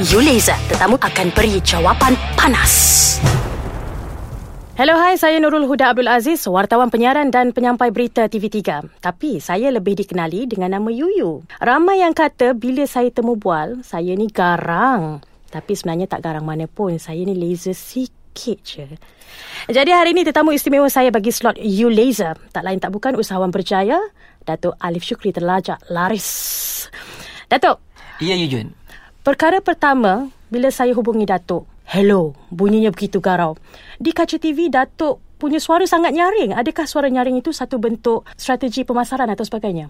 Yuleza, tetamu akan beri jawapan panas. Hello, hai. Saya Nurul Huda Abdul Aziz, wartawan penyiaran dan penyampai berita TV3. Tapi saya lebih dikenali dengan nama Yuyu. Ramai yang kata bila saya temu bual, saya ni garang. Tapi sebenarnya tak garang mana pun. Saya ni laser sikit je. Jadi hari ini tetamu istimewa saya bagi slot You Laser. Tak lain tak bukan usahawan berjaya, Datuk Alif Syukri terlajak laris. Datuk. Ya, Yujun. Perkara pertama, bila saya hubungi Datuk, hello, bunyinya begitu garau. Di kaca TV, Datuk punya suara sangat nyaring. Adakah suara nyaring itu satu bentuk strategi pemasaran atau sebagainya?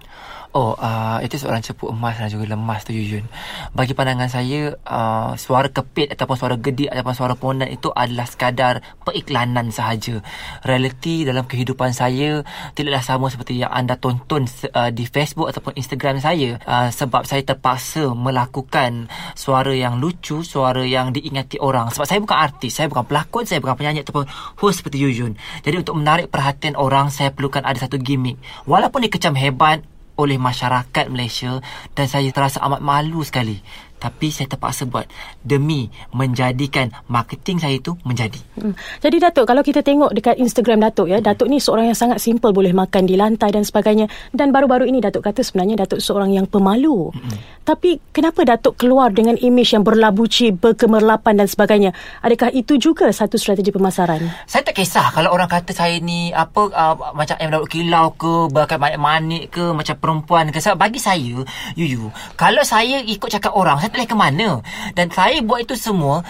Oh, uh, itu seorang cepu emas dan juga lemas tu Yuyun. Bagi pandangan saya, uh, suara kepit ataupun suara gedik ataupun suara pondan itu adalah sekadar periklanan sahaja. Realiti dalam kehidupan saya tidaklah sama seperti yang anda tonton uh, di Facebook ataupun Instagram saya. Uh, sebab saya terpaksa melakukan suara yang lucu, suara yang diingati orang. Sebab saya bukan artis, saya bukan pelakon, saya bukan penyanyi ataupun host seperti Yuyun. Jadi untuk menarik perhatian orang saya perlukan ada satu gimmick. Walaupun dikecam hebat oleh masyarakat Malaysia dan saya terasa amat malu sekali tapi saya terpaksa buat demi menjadikan marketing saya itu menjadi. Hmm. Jadi Datuk, kalau kita tengok dekat Instagram Datuk ya, Datuk ni seorang yang sangat simple boleh makan di lantai dan sebagainya. Dan baru-baru ini Datuk kata sebenarnya Datuk seorang yang pemalu. Hmm. Tapi kenapa Datuk keluar dengan imej yang berlabuci, berkemerlapan dan sebagainya? Adakah itu juga satu strategi pemasaran? Saya tak kisah kalau orang kata saya ni apa uh, macam M. Daud Kilau ke, bahkan manik-manik ke, macam perempuan ke. Sebab bagi saya, Yuyu, kalau saya ikut cakap orang, saya boleh ke mana. Dan saya buat itu semua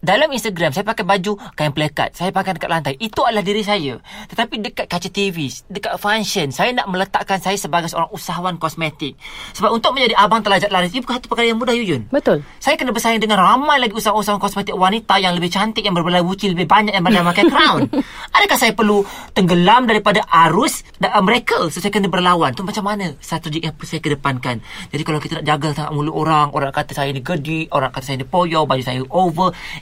dalam Instagram saya pakai baju kain plekat saya pakai dekat lantai. Itu adalah diri saya. Tetapi dekat kaca TV dekat function saya nak meletakkan saya sebagai seorang usahawan kosmetik. Sebab untuk menjadi abang telajak laris itu bukan satu perkara yang mudah Yuyun betul. Saya kena bersaing dengan ramai lagi usahawan-usahawan kosmetik wanita yang lebih cantik yang berbelah buci lebih banyak yang pandai pakai crown. Adakah saya perlu tenggelam daripada arus uh, mereka? So saya kena berlawan. Tu macam mana? Strategi yang saya kedepankan. Jadi kalau kita nak jaga sangat mulut orang orang kata saya ni gedik orang kata saya ni poyo baju saya over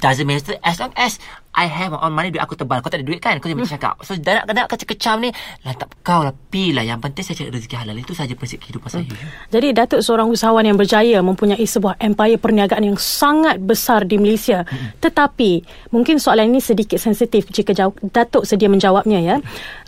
doesn't matter. As long as I have my own money Duit aku tebal Kau tak ada duit kan? Kau jangan hmm. cakap. So dah nak kecam-kecam ni Lantak kau lah. Pi lah Yang penting saya cari rezeki halal. Itu saja prinsip kehidupan hmm. saya Jadi Datuk seorang usahawan yang berjaya Mempunyai sebuah empire perniagaan Yang sangat besar di Malaysia. Hmm. Tetapi Mungkin soalan ini sedikit sensitif Jika jauh, Datuk sedia menjawabnya ya.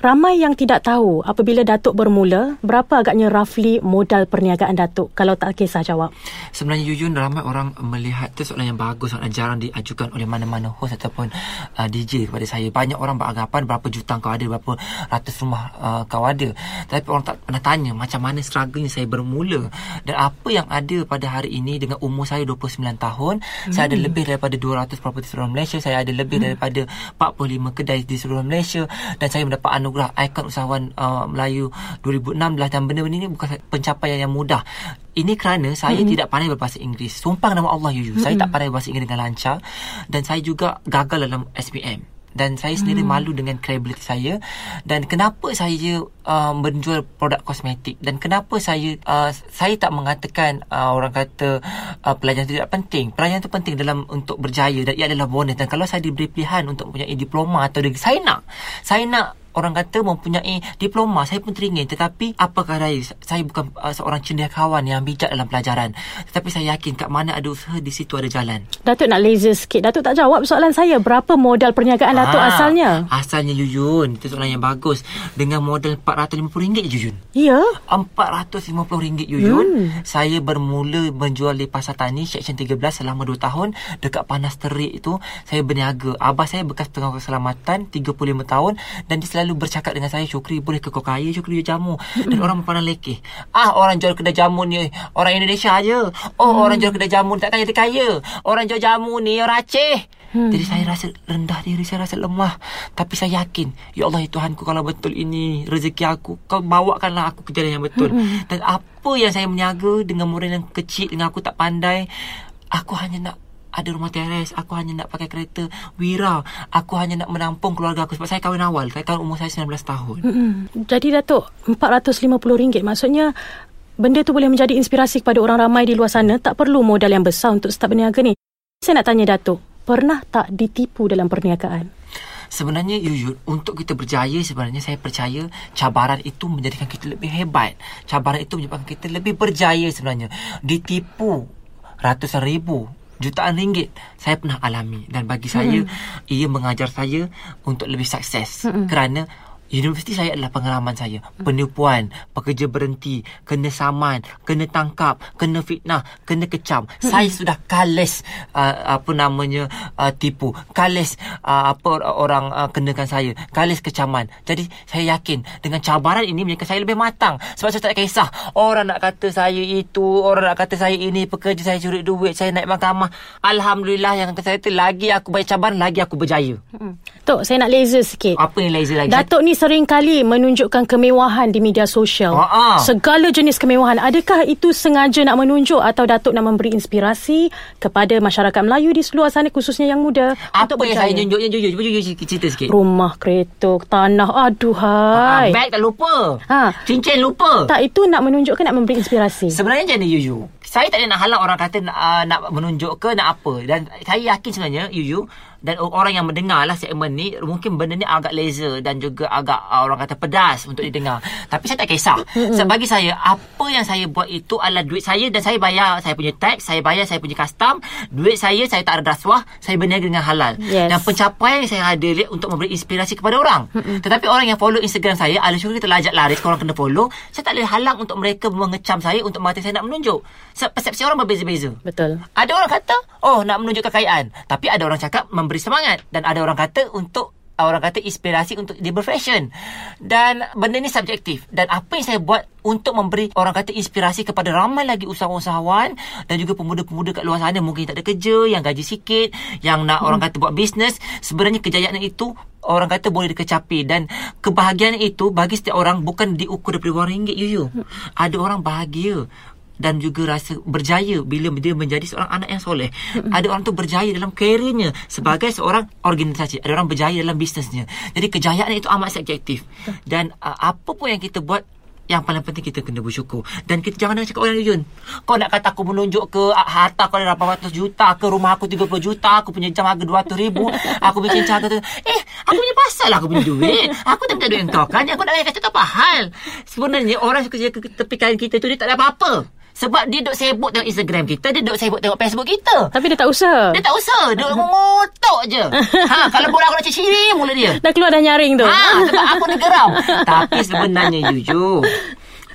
Ramai yang tidak tahu Apabila Datuk bermula Berapa agaknya roughly Modal perniagaan Datuk? Kalau tak kisah jawab. Sebenarnya Yuyun Ramai orang melihat. Itu soalan yang bagus Soalan jarang diajukan oleh mana-mana host Ataupun uh, DJ kepada saya banyak orang beranggapan berapa juta kau ada berapa ratus rumah uh, kau ada tapi orang tak pernah tanya macam mana struggle saya bermula dan apa yang ada pada hari ini dengan umur saya 29 tahun hmm. saya ada hmm. lebih daripada 200 properti seluruh Malaysia saya ada lebih hmm. daripada 45 kedai di seluruh Malaysia dan saya mendapat anugerah ikon usahawan uh, Melayu 2016 dan benda-benda ini bukan pencapaian yang mudah ini kerana saya mm-hmm. tidak pandai berbahasa Inggeris. Sumpah nama Allah Yuyu. Mm-hmm. Saya tak pandai berbahasa Inggeris dengan lancar dan saya juga gagal dalam SPM. Dan saya sendiri mm. malu dengan credibility saya dan kenapa saya uh, menjual produk kosmetik dan kenapa saya uh, saya tak mengatakan uh, orang kata uh, pelajaran itu tidak penting. Pelajaran itu penting dalam untuk berjaya dan ia adalah bonus dan kalau saya diberi pilihan untuk mempunyai diploma atau degree saya nak. Saya nak orang kata mempunyai diploma saya pun teringin. Tetapi apakah daya saya bukan uh, seorang cendekiawan yang bijak dalam pelajaran? Tetapi saya yakin kat mana ada usaha di situ ada jalan. Datuk nak laser sikit. Datuk tak jawab soalan saya. Berapa modal perniagaan Datuk ha, asalnya? asalnya Yuyun. Itu soalan yang bagus. Dengan modal RM450 Yuyun. Ya? RM450 Yuyun. Hmm. saya bermula menjual di pasar tani section 13 selama 2 tahun. Dekat panas terik itu saya berniaga. Abah saya bekas pengawal keselamatan 35 tahun. Dan di selalu bercakap dengan saya Syukri boleh ke kau kaya? Syukri jual jamu. Dan orang memandang lekeh. Ah orang jual kedai jamu ni orang Indonesia aja oh hmm. orang jual kedai jamu tak kaya dia kaya. Orang jual jamu ni orang Aceh. Hmm. Jadi saya rasa rendah diri Saya rasa lemah. Tapi saya yakin Ya Allah ya Tuhanku Kalau betul ini Rezeki aku Kau bawakanlah aku ke jalan yang betul. Hmm. Dan apa yang saya meniaga Dengan murid yang kecil Dengan aku tak pandai Aku hanya nak ada rumah teres aku hanya nak pakai kereta wira. Aku hanya nak menampung keluarga aku. Sebab saya kahwin awal saya kahwin umur saya 19 tahun. Mm-hmm. jadi datuk RM450 maksudnya benda tu boleh menjadi inspirasi kepada orang ramai di luar sana. Tak perlu modal yang besar untuk start berniaga ni. Saya nak tanya datuk pernah tak ditipu dalam perniagaan? Sebenarnya Yuyut Untuk kita berjaya Sebenarnya saya percaya Cabaran itu menjadikan kita lebih hebat. Cabaran itu menyebabkan kita lebih berjaya sebenarnya. Ditipu ratusan ribu jutaan ringgit saya pernah alami. Dan bagi saya ia mengajar saya untuk lebih sukses. Kerana Universiti saya adalah pengalaman saya. Penipuan, pekerja berhenti, kena saman, kena tangkap, kena fitnah, kena kecam. Saya sudah kalis uh, apa namanya uh, tipu, kalis uh, apa orang uh, kenakan saya, kalis kecaman. Jadi saya yakin dengan cabaran ini menjadikan saya lebih matang. Sebab saya tak kisah orang nak kata saya itu, orang nak kata saya ini, pekerja saya curi duit, saya naik mahkamah. Alhamdulillah yang kata saya tu lagi aku baik cabaran, lagi aku berjaya. Hmm. Tok, saya nak laser sikit. Apa yang laser lagi? Datuk ni sering kali menunjukkan kemewahan di media sosial. Ha-ha. Segala jenis kemewahan. Adakah itu sengaja nak menunjuk atau Datuk nak memberi inspirasi kepada masyarakat Melayu di seluar sana khususnya yang muda Apa untuk yang berjaya? saya tunjuk yang jujur Cuba jujur cerita sikit Rumah, kereta, tanah. Aduh hai. Beg tak lupa Ha. Cincin lupa tak itu nak menunjukkan nak memberi inspirasi. Sebenarnya macam ni Yuyu Saya tak ada nak halang orang kata nak, uh, nak menunjuk ke nak apa. Dan saya yakin sebenarnya Yuyu dan orang yang mendengar lah segmen ni Mungkin benda ni agak laser Dan juga agak uh, orang kata pedas Untuk didengar. Tapi saya tak kisah. Sebab bagi saya Apa yang saya buat itu adalah duit saya Dan saya bayar saya punya tax Saya bayar saya punya custom. Duit saya saya tak ada rasuah Saya berniaga dengan halal. Yes. Dan pencapaian yang saya ada Untuk memberi inspirasi kepada orang. Tetapi orang yang follow Instagram saya Ala syukur kita lajak laris Korang kena follow. Saya tak boleh halang untuk mereka Mengecam saya Untuk mengatakan saya nak menunjuk persepsi orang berbeza-beza Betul. ada orang kata, oh nak menunjuk kekayaan. Tapi ada orang cakap memberi semangat. Dan ada orang kata untuk orang kata inspirasi untuk dia berfashion. Dan benda ni subjektif. Dan apa yang saya buat untuk memberi orang kata inspirasi kepada ramai lagi usahawan-usahawan dan juga pemuda-pemuda kat luar sana mungkin tak ada kerja, yang gaji sikit, yang nak orang kata buat bisnes. Sebenarnya kejayaan itu orang kata boleh dikecapi dan kebahagiaan itu bagi setiap orang bukan diukur daripada wang ringgit you, you. Ada orang bahagia dan juga rasa berjaya bila dia menjadi seorang anak yang soleh. Ada orang tu berjaya dalam kerjanya sebagai seorang organisasi. Ada orang berjaya dalam bisnesnya. Jadi kejayaan itu amat subjektif. Dan uh, apa pun yang kita buat yang paling penting kita kena bersyukur Dan kita jangan dengar cakap orang Yun Kau nak kata aku menunjuk ke Harta kau ada 800 juta ke Rumah aku 30 juta Aku punya jam harga 200 ribu Aku punya cincang harga tu Eh aku punya pasal lah aku punya duit Aku tak minta duit kau kan Yang kau nak kata apa hal Sebenarnya orang suka tepi kain kita tu Dia tak ada apa-apa sebab dia duk sibuk tengok Instagram kita Dia duk sibuk tengok Facebook kita Tapi dia tak usah. Dia tak usah Duk ngotok je ha, Kalau bola aku nak ciri mulut dia Dah keluar dah nyaring tu. Ha, sebab aku ni geram. Tapi sebenarnya jujur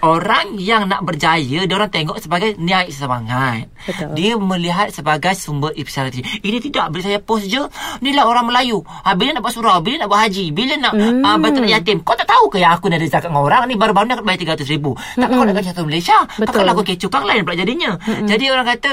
Orang yang nak berjaya Dia orang tengok sebagai niat semangat. Betul. Dia melihat sebagai sumber inspirasi Ini tidak Bila saya post je Inilah orang Melayu. Ha, Bila nak buat surau Bila nak buat haji Bila nak hmm. uh, bantu yatim. Kau tak tahu ke yang aku nak ada zakat dengan orang ni? Baru-baru ni bayar 300 ribu. Tak kau nak kasi satu Malaysia. Betul. Takkanlah aku kecoh. Kang lain pula jadinya. Jadi orang kata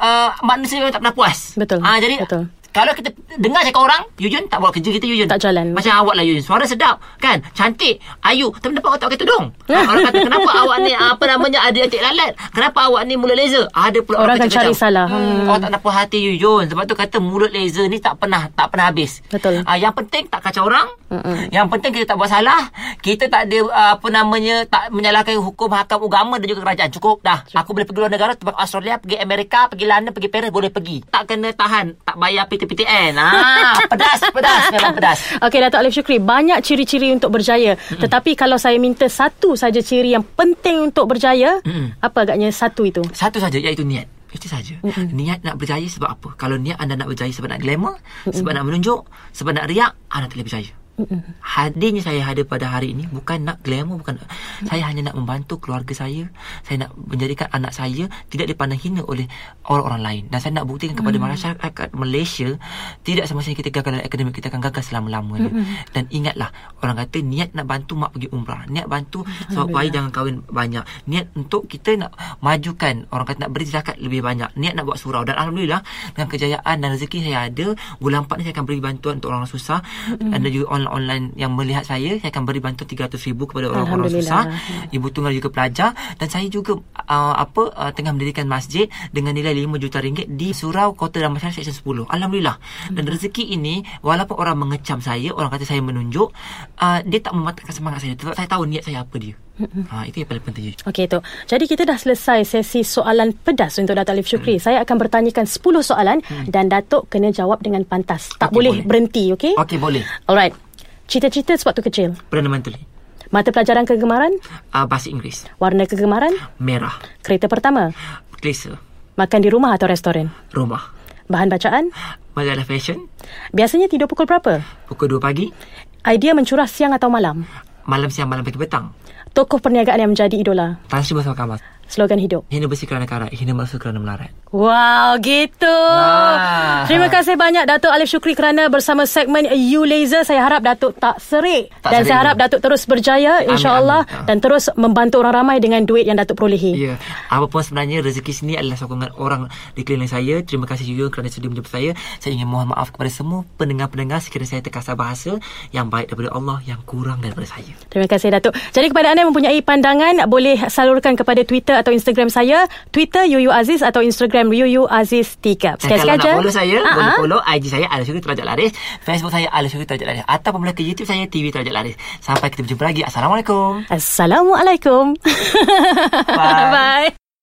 uh, Manusia memang tak pernah puas. Betul. Ah, Jadi Betul. Kalau kita dengar cakap orang Yujun tak buat kerja kita Yujun. Tak jalan. Macam awak lah Yujun. Suara sedap Kan? Cantik. Ayu Tapi kenapa awak tak pakai tudung ha, Orang kata kenapa awak ni Apa namanya Ada antik lalat? Kenapa awak ni mulut laser? Ada pula Orang akan cari salah. hmm, Hmm. Awak tak nak puas hati Yujun. Sebab tu kata Mulut laser ni tak pernah Tak pernah habis. Betul. Ah, Yang penting tak kacau orang. Mm-mm. Yang penting kita tak buat salah. Kita tak ada uh, Apa namanya Tak menyalahkan hukum Hakam agama Dan juga kerajaan. Cukup dah. Aku boleh pergi luar negara Pergi Australia Pergi Amerika Pergi London Pergi Paris Boleh pergi. Tak kena tahan Tak bayar PTPTN ah, Pedas Pedas Memang pedas Okey Datuk Alif Syukri Banyak ciri-ciri untuk berjaya mm Tetapi kalau saya minta Satu saja ciri yang penting untuk berjaya Mm-mm. Apa agaknya satu itu Satu saja iaitu niat. Itu saja. Mm-mm. Niat nak berjaya sebab apa? Kalau niat anda nak berjaya sebab nak glamour, Mm-mm. sebab nak menunjuk, sebab nak riak, anda tak boleh berjaya. Mm-mm. Hadirnya saya ada pada hari ini bukan nak glamour bukan. Nak, saya hanya nak membantu keluarga saya. Saya nak menjadikan anak saya tidak dipandang hina oleh orang-orang lain. Dan saya nak buktikan kepada masyarakat Malaysia tidak semasa kita gagal dalam akademik kita akan gagal selama-lamanya dan ingatlah orang kata niat nak bantu mak pergi umrah. Niat bantu sebab bayi jangan kahwin banyak. Niat untuk kita nak majukan orang kata nak beri zakat lebih banyak. Niat nak buat surau. Dan alhamdulillah dengan kejayaan dan rezeki saya ada bulan 4 ni saya akan beri bantuan untuk orang susah. Dan juga online-online yang melihat saya saya akan beri bantuan 300 ribu kepada orang-orang susah ibu tunggal juga pelajar dan saya juga uh, apa uh, tengah mendirikan masjid dengan nilai 5 juta ringgit di Surau Kota dan Masyarakat Seksyen 10 Alhamdulillah dan rezeki ini walaupun orang mengecam saya orang kata saya menunjuk uh, dia tak mematahkan semangat saya sebab saya tahu niat saya apa dia ha, itu yang paling penting Okey tu. Jadi kita dah selesai sesi soalan pedas untuk Datuk Alif Syukri. Saya akan bertanyakan 10 soalan dan Datuk kena jawab dengan pantas. Tak Okey, boleh boleh. berhenti, okey? Okey boleh Alright. Cita-cita sewaktu kecil. Perdana Menteri Mata pelajaran kegemaran, uh, Bahasa Inggeris warna kegemaran, Merah kereta pertama, Kelisa Makan di rumah atau restoran? Rumah. Bahan bacaan? Majalah fashion. Biasanya tidur pukul berapa? Pukul 2 pagi. Idea mencurah siang atau malam? Malam siang malam pagi petang. Tokoh perniagaan yang menjadi idola? Tan Sri Bersama Kamas. Slogan hidup? Hina bersih kerana karat. Hina masuk kerana melarat. Wow, gitu. Wah. Terima kasih banyak Datuk Alif Syukri kerana bersama segmen You Laser. Saya harap Datuk tak serik. Tak dan serik saya harap Datuk terus berjaya insya-Allah. Ha. dan terus membantu orang ramai dengan duit yang Datuk perolehi. Ya, apapun sebenarnya rezeki sini adalah sokongan orang di keliling saya. Terima kasih Yuyun kerana sudi menjemput saya. Saya ingin mohon maaf kepada semua pendengar-pendengar sekiranya saya terkasar bahasa yang baik daripada Allah yang kurang daripada saya. Terima kasih Datuk. Jadi kepada anda yang mempunyai pandangan boleh salurkan kepada Twitter atau Instagram saya. Twitter Yuyu Aziz atau Instagram Yuyu Aziz 3. Dan kalau nak follow saya, Ah, boleh ah. follow IG saya Alif Syukri Terajak Laris, Facebook saya Alif Syukri Terajak Laris ataupun boleh ke YouTube saya TV Terajak Laris. Sampai kita berjumpa lagi. Assalamualaikum. Assalamualaikum. Bye. Bye.